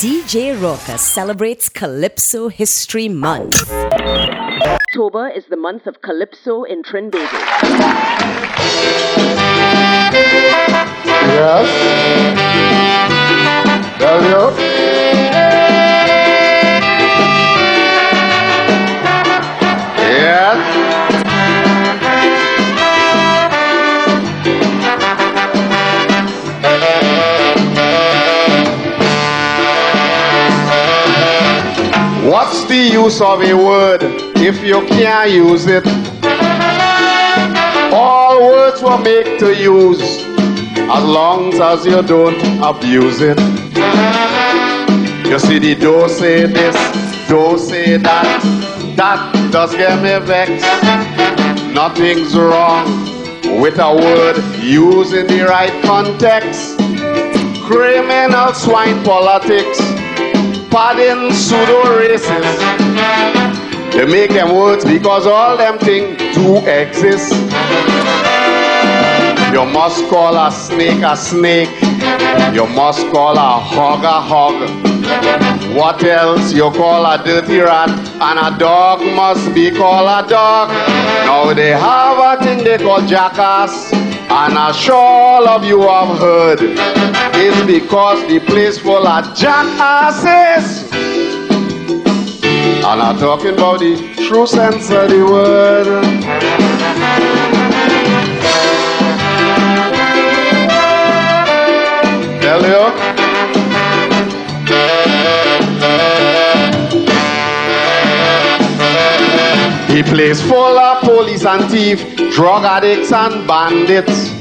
DJ Rocker celebrates Calypso History Month. October is the month of Calypso in Trinidad. Yes. Tell use of a word if you can't use it? All words were made to use as long as you don't abuse it. You see the do say this, do say that, that does get me vexed. Nothing's wrong with a word used in the right context. Criminal swine politics padding pseudo racists. They make them words because all them things do exist. You must call a snake a snake. You must call a hog a hog. What else you call a dirty rat? And a dog must be called a dog. Now they have a thing they call jackass. And I'm sure all of you have heard it's because the place full of jackasses. I'm not talking about the true sense of the word. Tell you. He plays full of police and thief, drug addicts and bandits,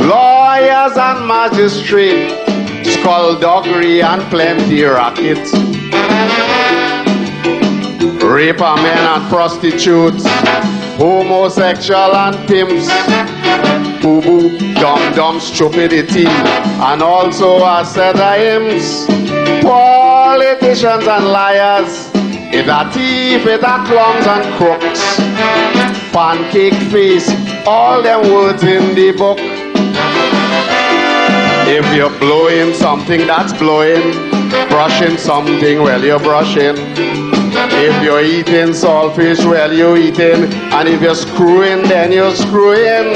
lawyers and magistrates, skullduggery and plenty rackets, raper men and prostitutes, homosexual and pimps, boo boo, dumb dumb stupidity, and also a set of hymns, politicians and liars. It a thief, it a clowns and crooks. Pancake face, all them words in the book. If you're blowing something, that's blowing. Brushing something, well, you're brushing. If you're eating saltfish, well, you're eating. And if you're screwing, then you're screwing.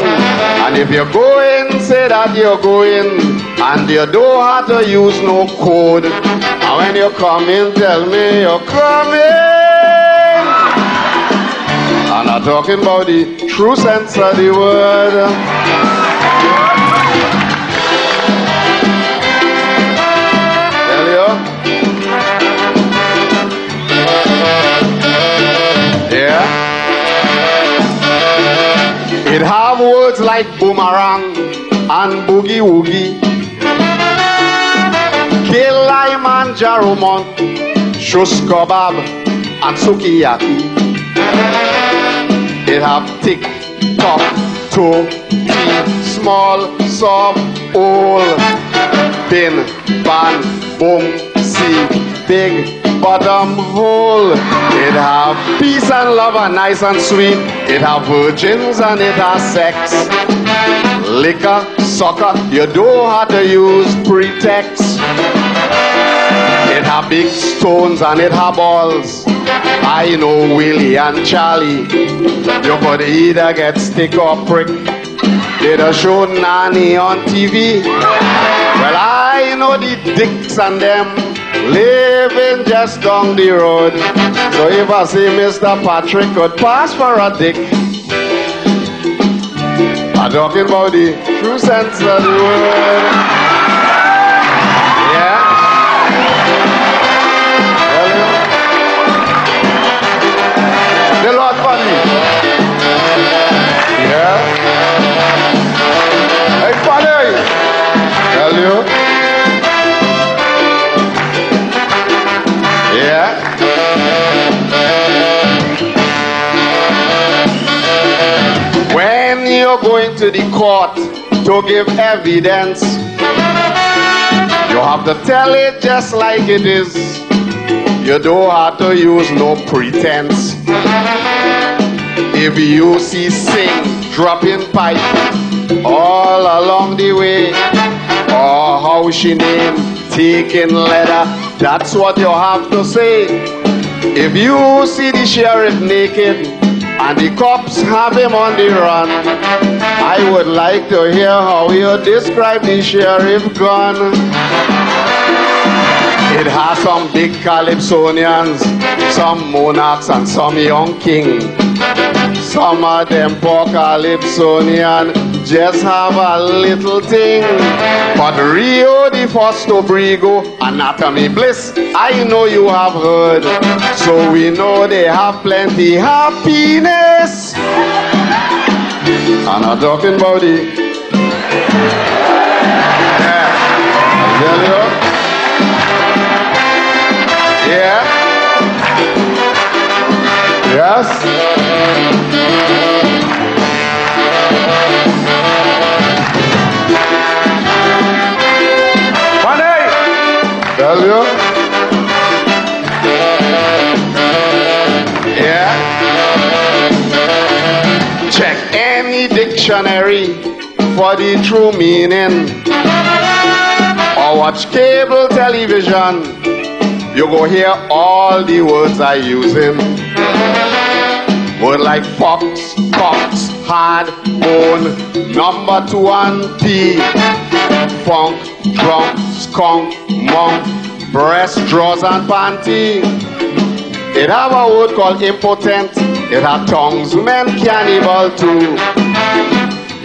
And if you're going, say that you're going. And you don't have to use no code. And when you come in, tell me you're coming. And I'm talking about the true sense of the word. It have words like boomerang and boogie woogie. Kilimanjaro Mount, shush kebab and sukiyaki. It have tick, tock, toe, small, soft, old, bin, ban, boom, see, big, bottom hole. It have peace and love and nice and sweet. It have virgins and it has sex. Liquor, soccer, you don't have to use pretext. It have big stones and it have balls. I know Willie and Charlie. You could either get stick or prick. They don't show Nanny on TV. Well, I know the dicks and them living just down the road. So if I see Mr. Patrick could pass for a dick, I'm talking about the true sense of the word. Court to give evidence, you have to tell it just like it is. You don't have to use no pretense. If you see sing dropping pipe all along the way, or how she name taking leather. That's what you have to say. If you see the sheriff naked and the cops have him on the run, I would like to hear how you describe the sheriff gun. It has some big Calypsonians, some monarchs and some young king. Some of them poor Calypsonian just have a little thing. But Rio de Fosto Brigo, Anatomy Bliss, I know you have heard. So we know they have plenty happiness. I'm not talking about it. Yeah. Yeah. Yes. Dictionary for the true meaning. Or watch cable television. You go hear all the words I using. Word like fox, cox, hard, bone, number two and P, funk, drunk, skunk, monk, breast, drawers and panty. It have a word called impotent. It have tongues, men cannibal too.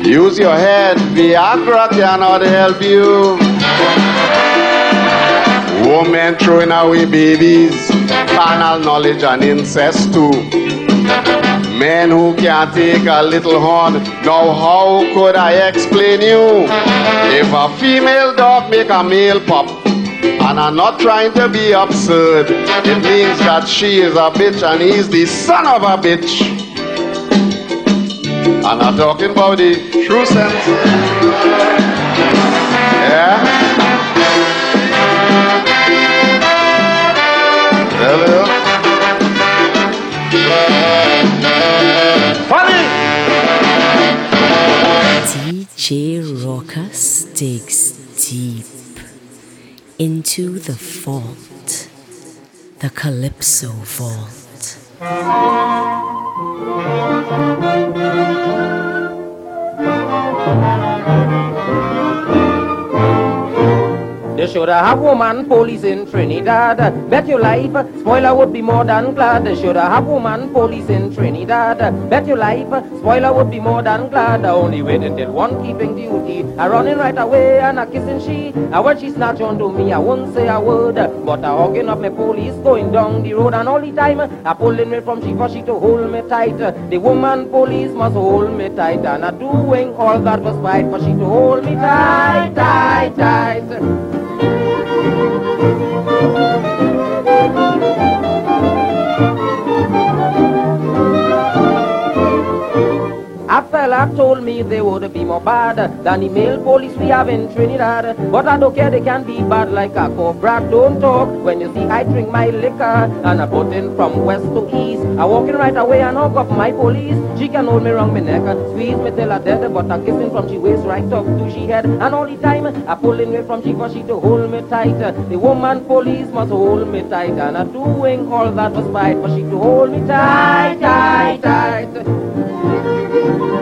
Use your head, Viagra cannot help you. Women throwing away babies, carnal knowledge and incest too. Men who can't take a little horn. Now how could I explain you? If a female dog make a male pup, and I'm not trying to be absurd, it means that she is a bitch and he's the son of a bitch. I'm not talking about the true sense. Yeah? Hello? DJ Rawkus digs deep into the vault, the Calypso Vault. Thank you. They should have woman police in Trinidad. Bet your life, spoiler would be more than glad. They should have woman police in Trinidad. Bet your life, spoiler would be more than glad. I only waiting till one keeping duty. I running right away and a kissing she. And when she snatch onto me, I won't say a word. But I hugging up my police going down the road. And all the time, I pulling me from she for she to hold me tight. The woman police must hold me tight. And I doing all that was right for she to hold me tight, tight, tight. Told me they would be more bad than the male police we have in Trinidad. But I don't care, they can be bad like a cobra. Don't talk when you see I drink my liquor and I put in from west to east. I walking right away and hug up my police. She can hold me round my neck, squeeze me till I dead, but I kissing from she waist right up to she head. And all the time I pulling me from she for she to hold me tight. The woman police must hold me tight, and I doing all that was right for she to hold me tight, tight, tight.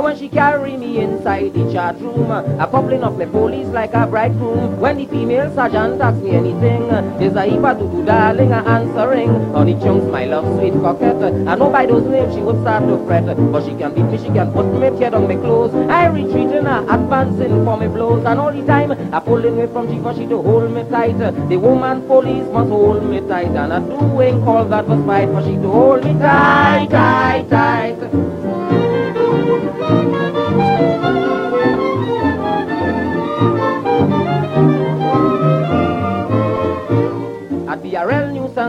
And when she carry me inside the chat room, a coupling of my police like a bridegroom. When the female sergeant asks me anything, is a heap to do darling, a answering. Honey chunks, my love, sweet coquette. I know by those names she would start to fret, but she can beat me, she can put me, tear on my clothes. I retreating, her, advancing for me blows, and all the time I pulling me from she for she to hold me tight. The woman police must hold me tight, and I doing all that was right for she to hold me tight, tight, tight.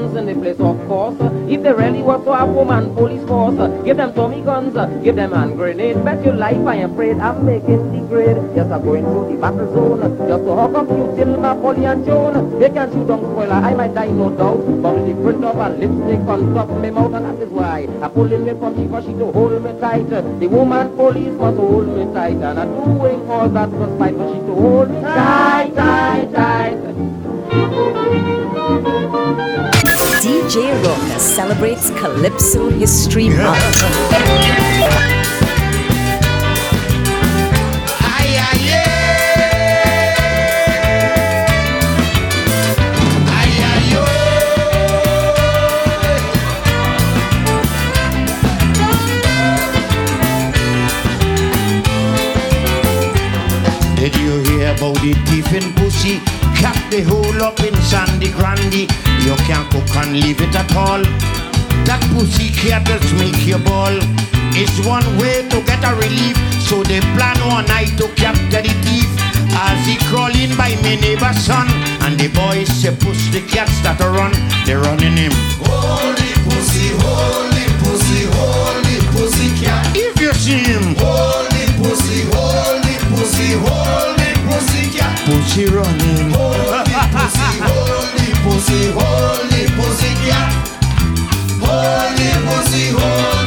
Nuisance in the place, of course. If they really was to have woman police force. Give them Tommy guns, give them hand grenades. Bet your life I am afraid I'm making the grade. Yes, I'm going through the battle zone. Just to hook up you till my Polly and Joan. They can shoot down spoiler, I might die no doubt. But the print of a lipstick on top of my mouth, and that is why I pull in me from for she to hold me tight. The woman police must hold me tight. And I'm doing all that was fight for she to hold me tight, tight, tight. DJ Roca celebrates Calypso History Month. Did you hear about the thief in pussy? Cap the hole up in Sandy Grandy. You can't cook and leave it at all. That pussy cat just make you ball. It's one way to get a relief. So they plan one night to capture the thief. As he crawl in by my neighbor's son. And the boys say push the cat that are run. They running him. Holy pussy, holy pussy, holy pussy cat. If you see him, Holy pussy, holy pussy, holy pussy running. Holy pussy, holy pussy, holy pussy cat. Holy pussy, holy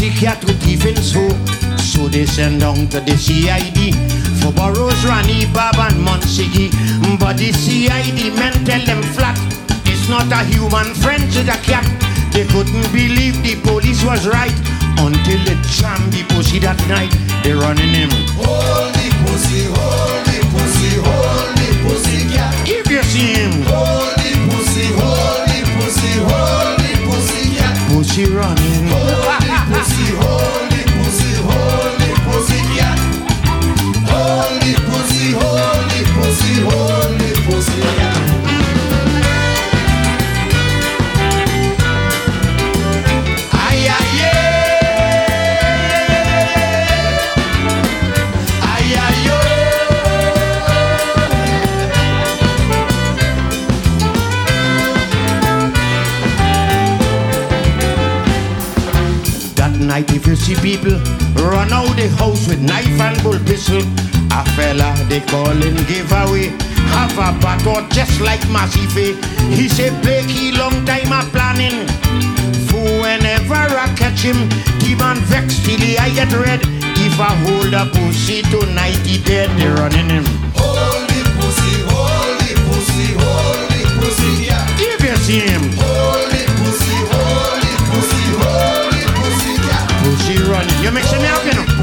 with even so. So they send down to the CID for Burroughs, Rani, Bab and Monsigi. But the CID men tell them flat, it's not a human friend to the cat. They couldn't believe the police was right until the pussy that night. They running him. Holy pussy, holy see people run out the house with knife and bull pistol, a fella they call him giveaway. Have a battle just like Massive. He say, Blakey, long time a planning. For whenever I catch him, the man vex till the eye get red. If I hold a pussy tonight, he dead, they running him. Holy pussy, holy pussy, holy pussy cat. If you see him, pussy running. You mix me up,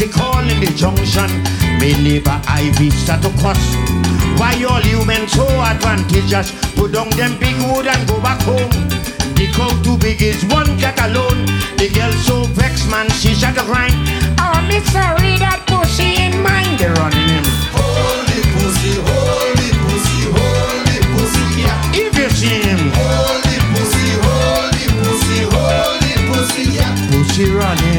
with call in the junction. My neighbor Ivy start to cross. Why all you men so advantageous? Put down them big wood and go back home. The cow too big is one cat alone. The girl so vexed, man, she shut a grind. Oh, me sorry that pussy in mine. They're running him. Holy pussy, holy pussy, holy pussy cat. If you see him, Holy pussy, holy pussy, holy pussy yeah. pussy running.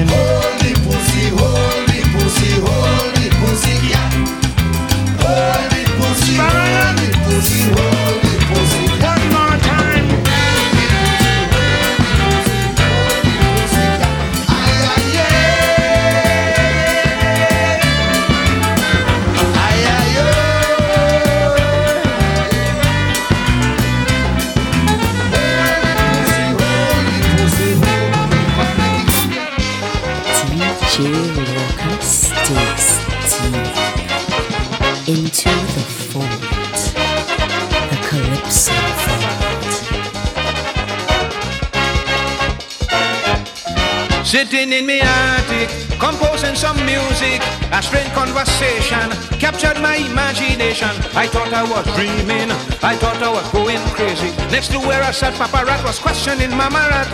Sitting in me attic, composing some music, a strange conversation captured my imagination. I thought I was dreaming, I thought I was going crazy. Next to where I sat, Papa Rat was questioning Mama Rat.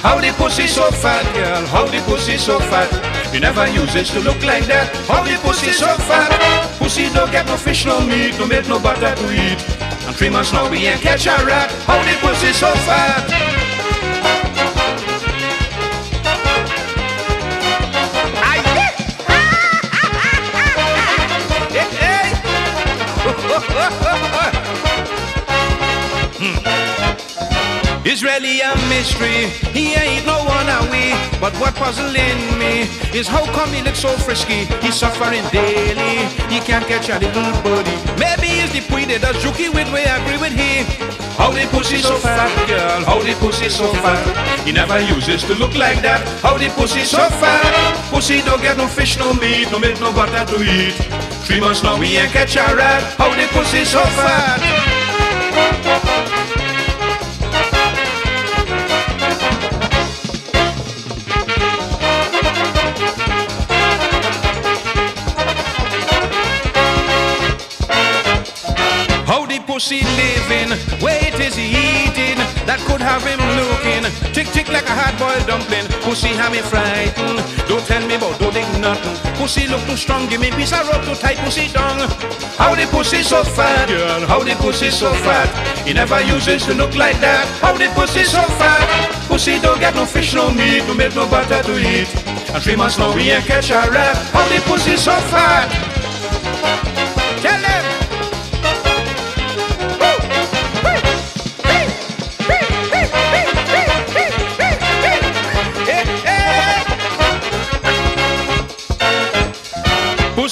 How the pussy so fat, girl? How the pussy so fat? You never use it to look like that. How the pussy so fat? Pussy don't get no fish, no meat, no milk, no butter to eat. And three months now we ain't catch a rat. How the pussy so fat? A mystery. He ain't no one are we, But what puzzling me is how come he looks so frisky? He's suffering daily. He can't catch a little body. Maybe point that does jukey with me. Agree with him. How the pussy so fat, girl? How the pussy so fat? He never uses to look like that. How the pussy so fat? Pussy don't get no fish, no meat, no milk, no butter to eat. Three months now we ain't catch a rat. How the pussy so fat? Pussy living? Wait is he eating? That could have him looking tick tick like a hard boiled dumpling. Pussy have me frightened. Don't tell me about don't think nothing. Pussy look too strong, give me piece of rope to tie pussy down. How the pussy so fat, girl? How the pussy so fat? He never uses to look like that. How the pussy so fat? Pussy don't get no fish, no meat, no milk, no butter to eat. And three months now we ain't catch a rat. How the pussy so fat?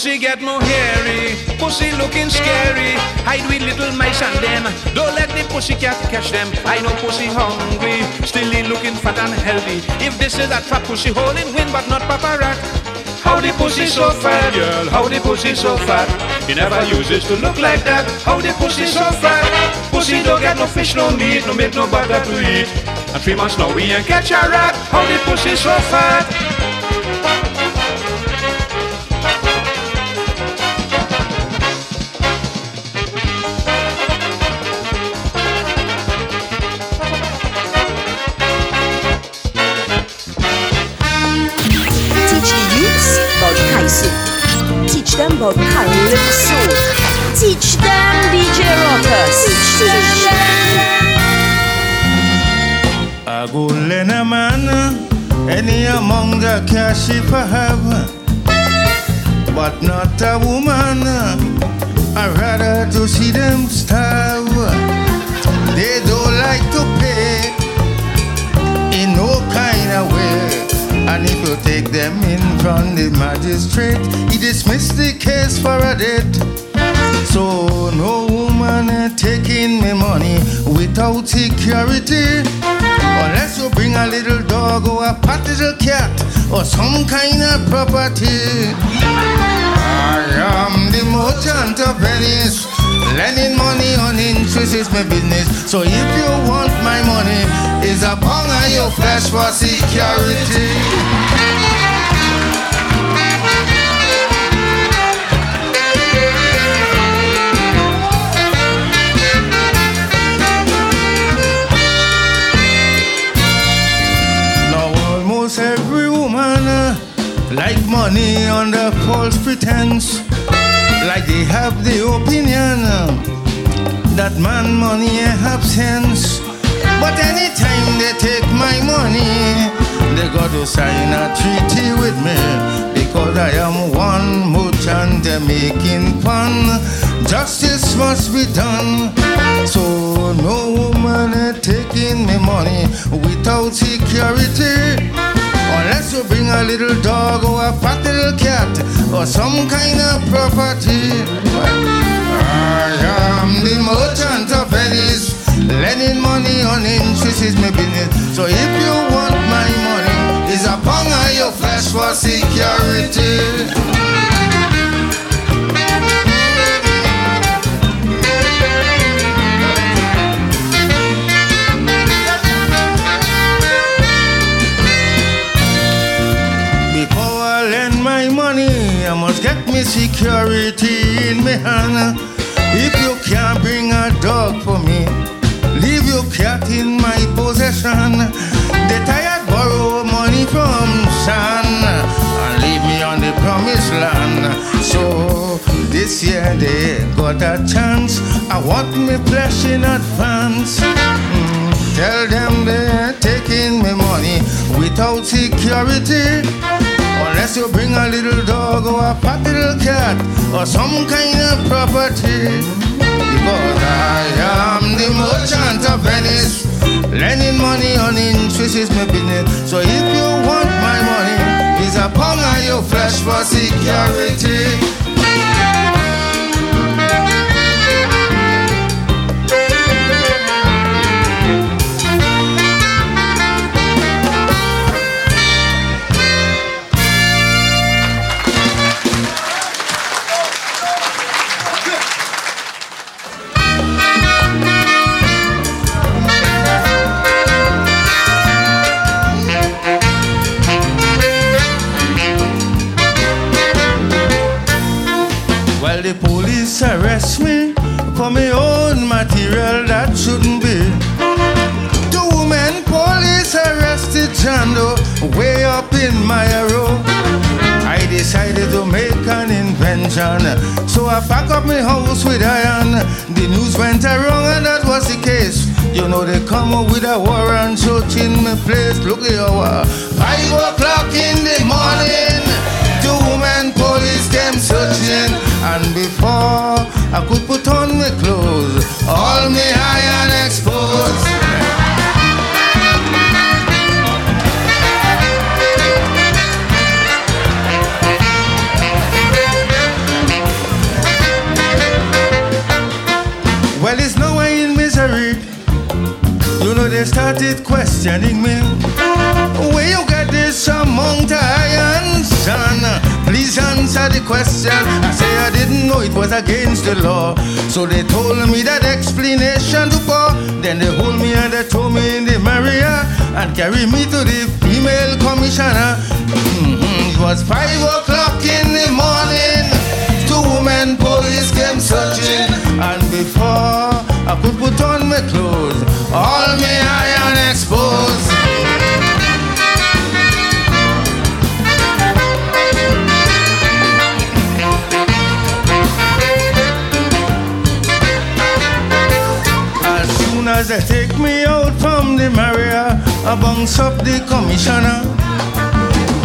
Pussy get more hairy, pussy looking scary. Hide with little mice and them. Don't let the pussy cat catch them. I know pussy hungry, still looking fat and healthy. If this is a trap, pussy holding wind, but not Papa Rat. How the pussy so fat, girl? How the pussy so fat? He never uses to look like that. How the pussy so fat? Pussy don't get no fish, no meat, no milk, no butter to eat. And three months now we ain't catch a rat. How the pussy so fat? Among the have, but not a woman. I'd rather to see them starve. They don't like to pay in no kind of way. And if you take them in front the magistrate, he dismiss the case for a debt. So no woman taking me money without security. Unless you bring a little dog or a fat little cat or some kind of property. I am the merchant of Venice. Lending money on interest is my business. So if you want my money, it's a your flesh for security. Money under false pretense like they have the opinion that man money have sense. But anytime they take my money, they got to sign a treaty with me because I am one merchant making fun. Justice must be done. So no woman taking me money without security. Unless you bring a little dog or a fat little cat or some kind of property. I am the merchant of Venice. Lending money on interest is my business. So if you want my money, it's a bong on your flesh for security. Get me security in me hand. If you can't bring a dog for me, leave your cat in my possession. The tired borrow money from sun and leave me on the promised land. So this year they got a chance. I want me flesh in advance. Mm, tell them they're taking me money without security. Unless you bring a little dog or a fat little cat or some kind of property. Because I am the merchant of Venice. Lending money on interest is my business. So if you want my money, it's a pound of your flesh for security. Arrest me for my own material that shouldn't be. Two women police arrested Jando way up in my row. I decided to make an invention, so I pack up my house with iron. The news went around and that was the case. You know they come up with a warrant searching my place. Look at hour, uh, five o'clock in the morning. Women police searching, and before I could put on my clothes, all me iron exposed. Well, it's no way in misery. You know they started questioning me. Where you get this amount of iron, son? Please answer the question. I say I didn't know it was against the law. So they told me that explanation to before. Then they hold me and they throw me in the Maria and carry me to the female commissioner. Mm-hmm. It was five o'clock in the morning. Two women police came searching, and before I could put on my clothes, all my iron exposed. As they take me out from the Maria, I bounce up the commissioner.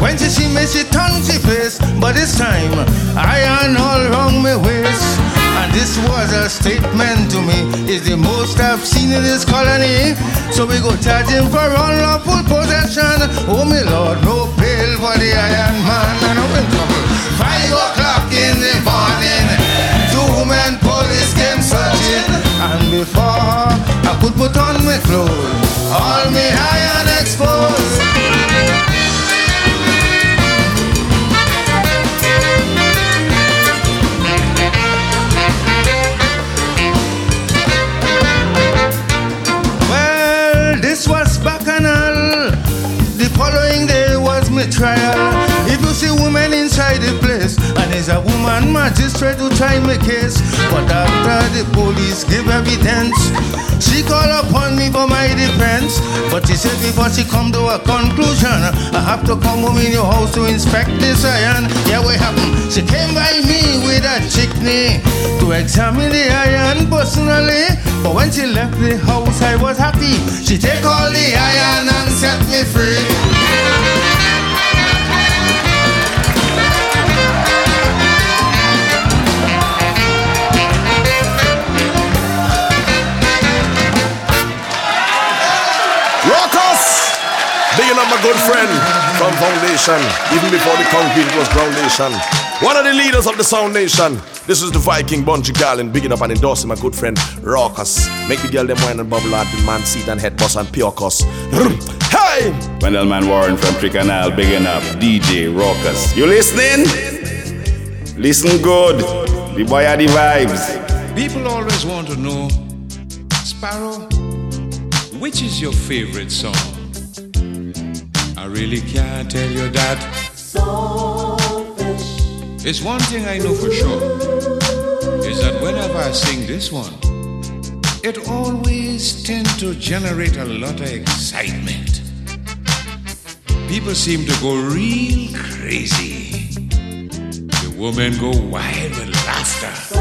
When she see me, she turns she face, but this time iron all wrong my waist. And this was a statement to me, it's the most I've seen in this colony. So we go charge him for unlawful possession. Oh my lord, no bail for the iron man, and I'm in trouble. Five o'clock in the morning, two men police came searching, and before I could put on my clothes, all me iron exposed. A woman magistrate to try my case, but after the police give evidence, she called upon me for my defense. But she said before she come to a conclusion, I have to come home in your house to inspect this iron. Yeah, what happened? She came by me with a chickney to examine the iron personally. But when she left the house, I was happy. She take all the iron and set me free. Bigging up my good friend from Foundation, even before the concrete was foundation. One of the leaders of the Sound Nation. This is the Viking Bungy Garland, bigging up and endorsing my good friend Raucus. Make the girl them wine and bubble out the man seat and head boss and pure cuss. Hey! Wendelman Warren from Tricanal, bigging up DJ Raucus. You listening? Listen good. The boy are the vibes. People always want to know, Sparrow, which is your favorite song? Really can't tell you that. It's one thing I know for sure is that whenever I sing this one, it always tends to generate a lot of excitement. People seem to go real crazy. The women go wild with laughter.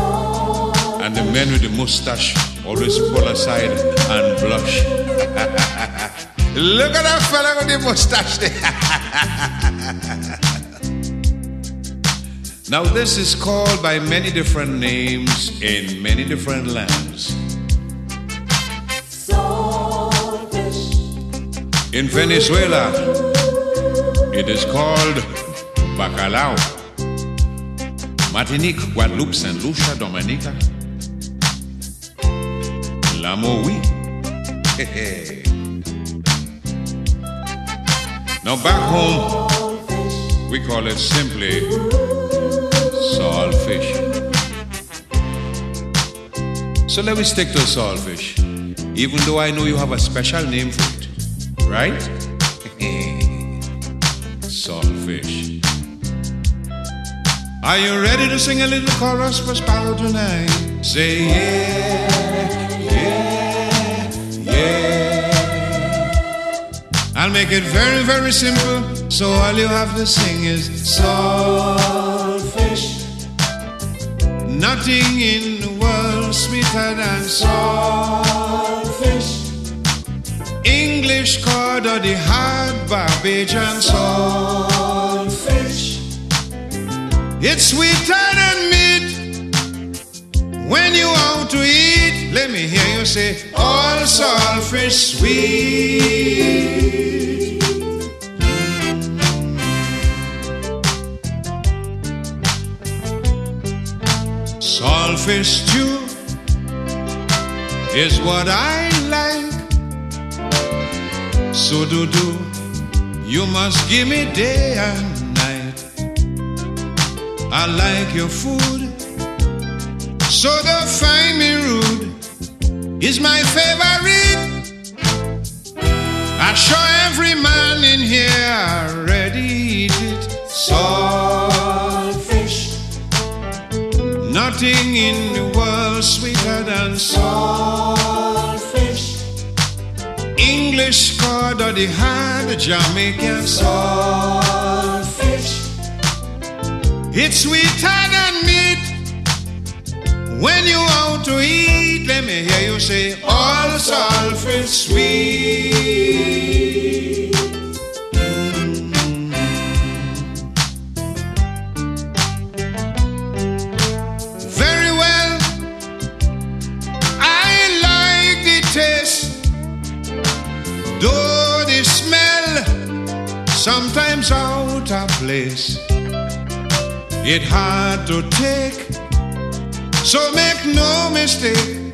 And the men with the mustache always pull aside and blush. Look at that fella with the mustache there. now, this is called by many different names in many different lands. In Venezuela, it is called bacalao. Martinique, Guadeloupe, Saint Lucia, Dominica. La L'amour, now back home, we call it simply saltfish. So let me stick to saltfish, even though I know you have a special name for it, right? saltfish. Are you ready to sing a little chorus for Sparrow tonight? Say yeah, yeah, yeah. I'll make it very, very simple. So all you have to sing is saltfish. Nothing in the world sweeter than saltfish. English cod or the hard Barbadian saltfish. It's sweeter than meat. When you out to eat, let me hear you say, all saltfish sweet. Saltfish stew is what I like. So do do, you must give me day and night. I like your food, so don't find me rude. Is my favorite. I show every man in here already eat it. Saltfish. Nothing in the world sweeter than saltfish. English cod or the hard Jamaican saltfish. It's sweeter than meat. When you out to eat, let me hear you say, all salt saltfish sweet. Very well, I like the taste, though the smell sometimes out of place. It hard to take, so make no mistake.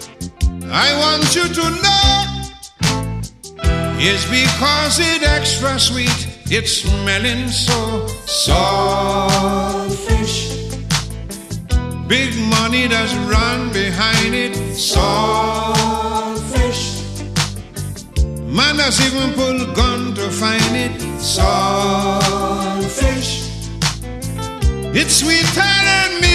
I want you to know it's because it extra sweet. It's smelling so saltfish. Big money does run behind it. Saltfish. Man does even pull gun to find it. Saltfish. It's sweeter than meat.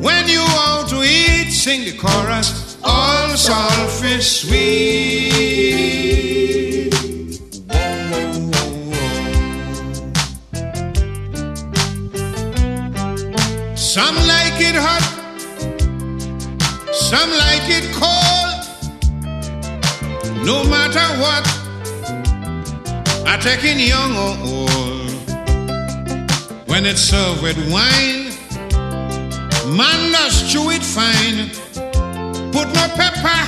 When you want to eat, sing the chorus. All saltfish sweet. Some like it hot, some like it cold. No matter what, I take it young or old. When it's served with wine, man does chew it fine. Put no pepper.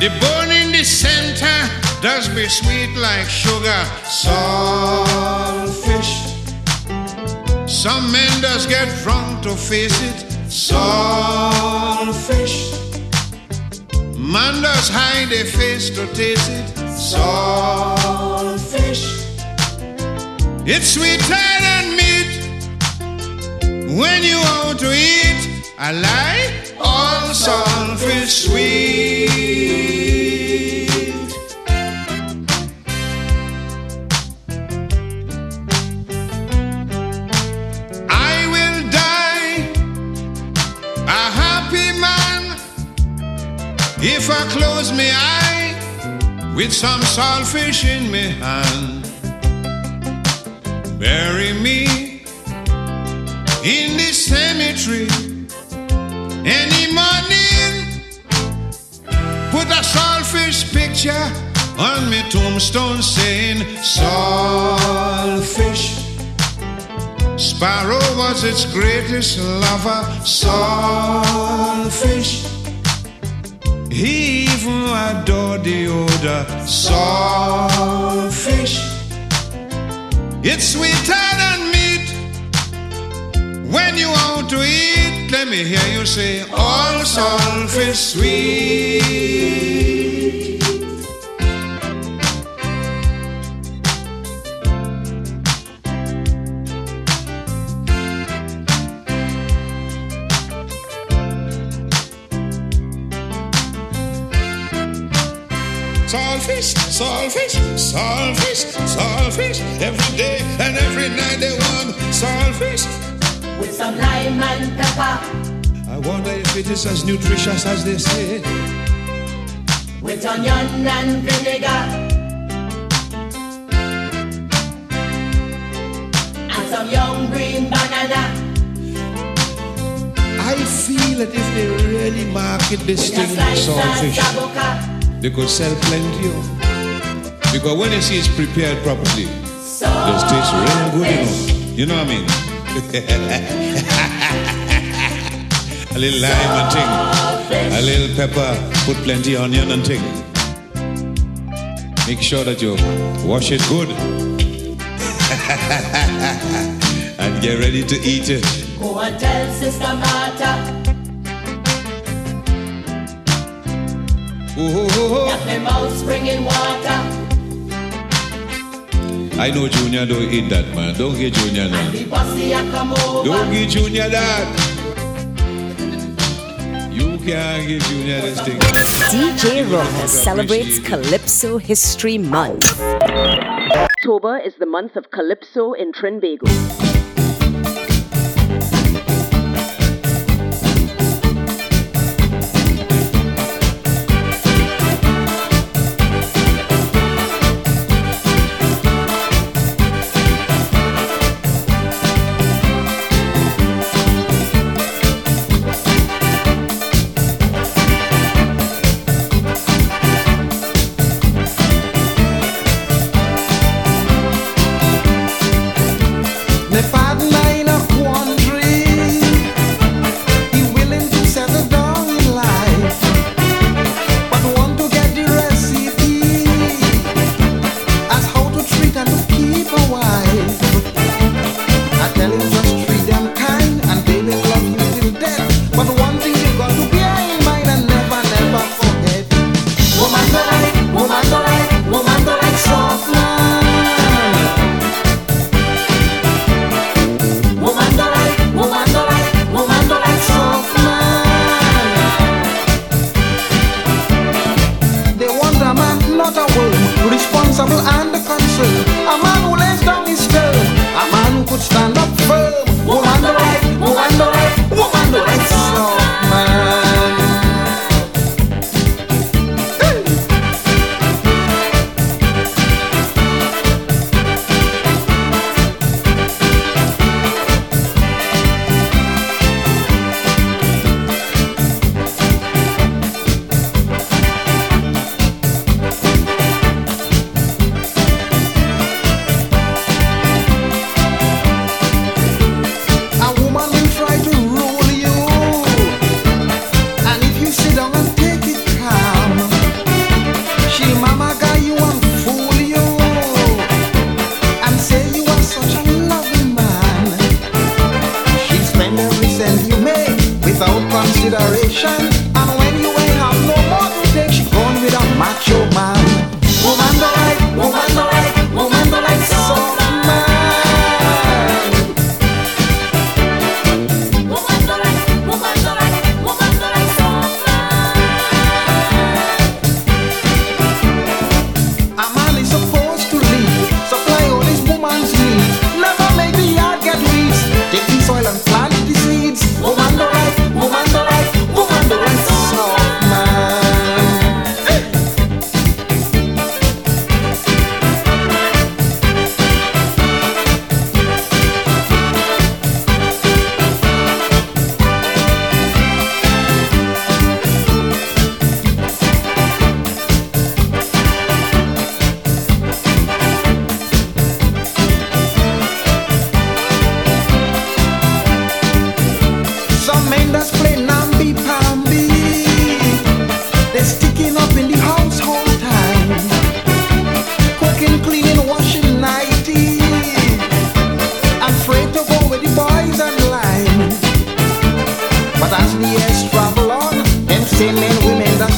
The bone in the center does be sweet like sugar. Salt fish. Some men does get drunk to face it. Saltfish. Man does hide their face to taste it. Salt fish. It's sweet. When you want to eat, I like all sunfish sweet. I will die a happy man if I close my eye with some saltfish in my hand. Bury me in the cemetery. Any morning, put a selfish picture on my tombstone saying, Selfish. Sparrow was its greatest lover, saltfish. He even adored the odor, saltfish. It's sweeter than when you want to eat. Let me hear you say, all saltfish sweet. Saltfish, saltfish, saltfish, saltfish. Every day and every night they want saltfish. With some lime and pepper, I wonder if it is as nutritious as they say. with onion and vinegar. And some young green banana. I feel that if they really market this With thing with saltfish, saboka. they could sell plenty of. Because when you see it's prepared properly, it tastes real good, you know. You know what I mean? A little lime and thing, a little pepper, put plenty onion and thing. Make sure that you wash it good and get ready to eat it. Go and tell Sister Martha Oh, that my mouth's bringing water. I know Junior don't eat that, man. Don't get Junior And that. the bossy a come over. Don't give Junior that. You can't give Junior this thing. DJ Rocker celebrates Calypso History Month. October is the month of Calypso in Trinbago. Consideration, tremenda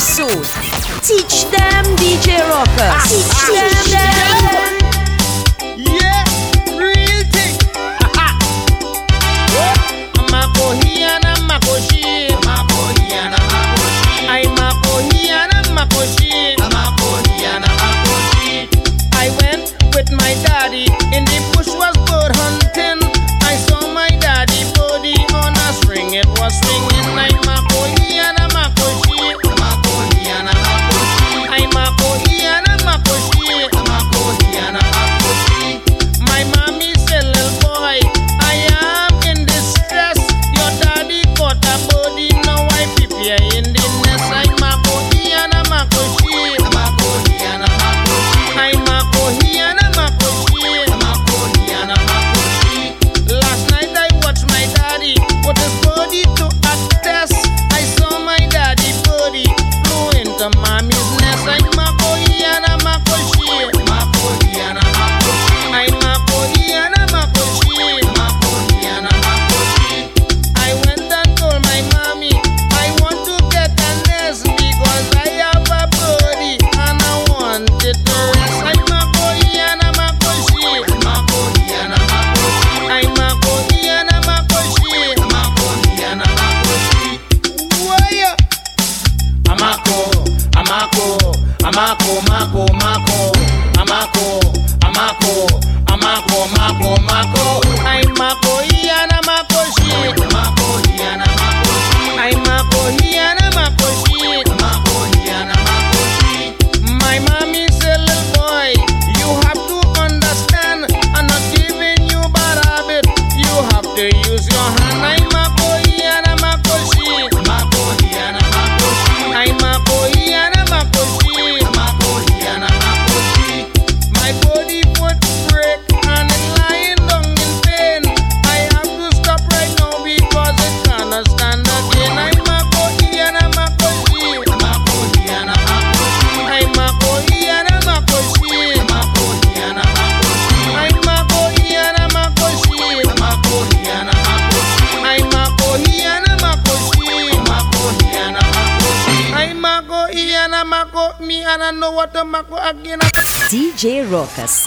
Sud. Teach them DJ Rockers. Teach, teach them. them.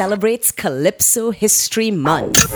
Celebrates Calypso History Month.